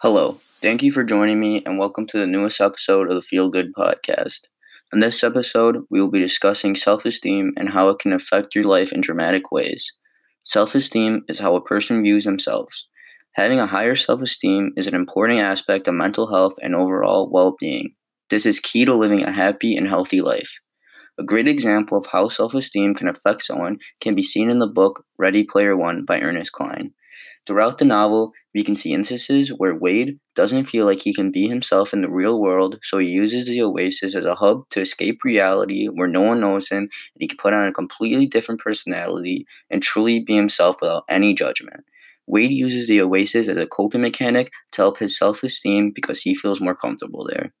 Hello, thank you for joining me, and welcome to the newest episode of the Feel Good Podcast. In this episode, we will be discussing self esteem and how it can affect your life in dramatic ways. Self esteem is how a person views themselves. Having a higher self esteem is an important aspect of mental health and overall well being. This is key to living a happy and healthy life. A great example of how self esteem can affect someone can be seen in the book Ready Player One by Ernest Cline. Throughout the novel, we can see instances where Wade doesn't feel like he can be himself in the real world, so he uses the Oasis as a hub to escape reality where no one knows him and he can put on a completely different personality and truly be himself without any judgment. Wade uses the Oasis as a coping mechanic to help his self esteem because he feels more comfortable there.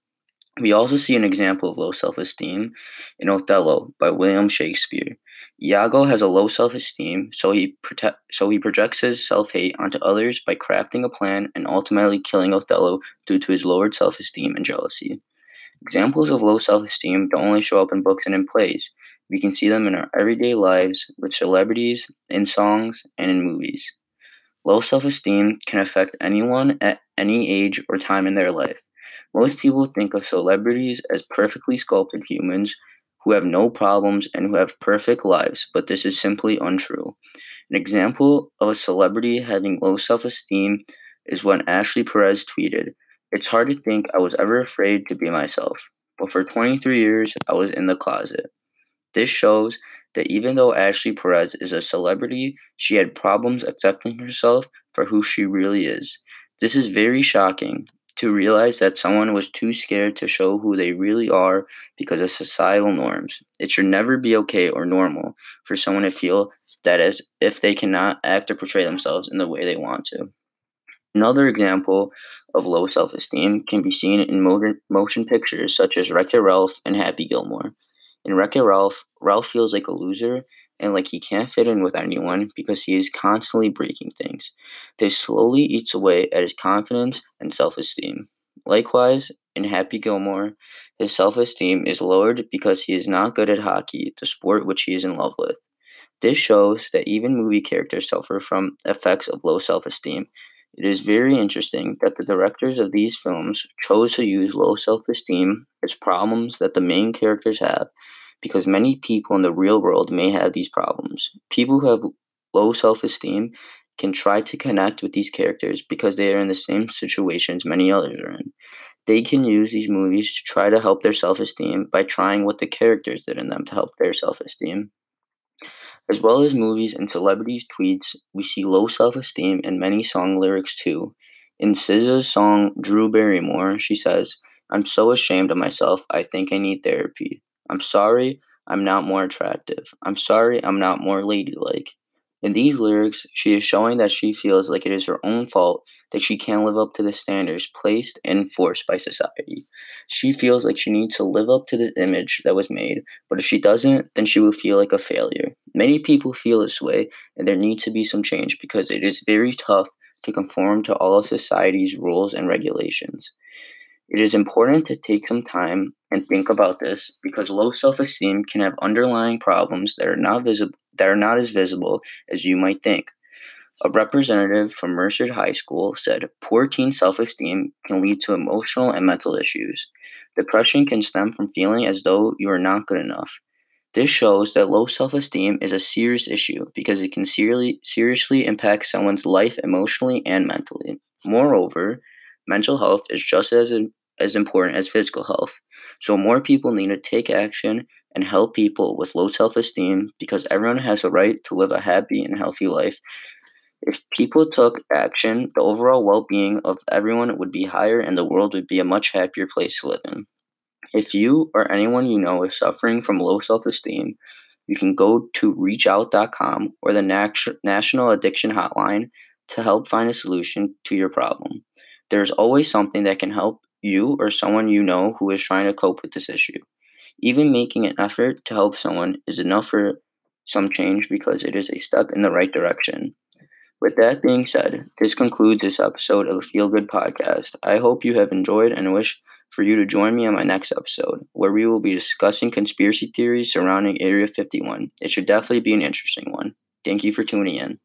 We also see an example of low self esteem in Othello by William Shakespeare. Iago has a low self-esteem, so he prote- so he projects his self-hate onto others by crafting a plan and ultimately killing Othello due to his lowered self-esteem and jealousy. Examples of low self-esteem don't only show up in books and in plays. We can see them in our everyday lives with celebrities, in songs, and in movies. Low self-esteem can affect anyone at any age or time in their life. Most people think of celebrities as perfectly sculpted humans who have no problems and who have perfect lives, but this is simply untrue. An example of a celebrity having low self esteem is when Ashley Perez tweeted, It's hard to think I was ever afraid to be myself, but for 23 years I was in the closet. This shows that even though Ashley Perez is a celebrity, she had problems accepting herself for who she really is. This is very shocking to realize that someone was too scared to show who they really are because of societal norms. It should never be okay or normal for someone to feel that as if they cannot act or portray themselves in the way they want to. Another example of low self esteem can be seen in motion pictures such as Wreck It Ralph and Happy Gilmore. In Wreck It Ralph, Ralph feels like a loser and like he can't fit in with anyone because he is constantly breaking things. This slowly eats away at his confidence and self esteem. Likewise, in Happy Gilmore, his self esteem is lowered because he is not good at hockey, the sport which he is in love with. This shows that even movie characters suffer from effects of low self esteem. It is very interesting that the directors of these films chose to use low self esteem as problems that the main characters have because many people in the real world may have these problems. People who have low self esteem can try to connect with these characters because they are in the same situations many others are in. They can use these movies to try to help their self esteem by trying what the characters did in them to help their self esteem. As well as movies and celebrities' tweets, we see low self esteem in many song lyrics too. In SZA's song Drew Barrymore, she says, I'm so ashamed of myself, I think I need therapy. I'm sorry I'm not more attractive. I'm sorry I'm not more ladylike. In these lyrics, she is showing that she feels like it is her own fault that she can't live up to the standards placed and forced by society. She feels like she needs to live up to the image that was made, but if she doesn't, then she will feel like a failure. Many people feel this way, and there needs to be some change because it is very tough to conform to all of society's rules and regulations. It is important to take some time and think about this because low self-esteem can have underlying problems that are not visible that are not as visible as you might think. A representative from Mercer High School said poor teen self esteem can lead to emotional and mental issues. Depression can stem from feeling as though you are not good enough. This shows that low self esteem is a serious issue because it can seriously, seriously impact someone's life emotionally and mentally. Moreover, mental health is just as, as important as physical health. So, more people need to take action and help people with low self esteem because everyone has a right to live a happy and healthy life. If people took action, the overall well being of everyone would be higher and the world would be a much happier place to live in. If you or anyone you know is suffering from low self esteem, you can go to reachout.com or the National Addiction Hotline to help find a solution to your problem. There's always something that can help you or someone you know who is trying to cope with this issue. Even making an effort to help someone is enough for some change because it is a step in the right direction. With that being said, this concludes this episode of the Feel Good Podcast. I hope you have enjoyed and wish for you to join me on my next episode, where we will be discussing conspiracy theories surrounding Area 51. It should definitely be an interesting one. Thank you for tuning in.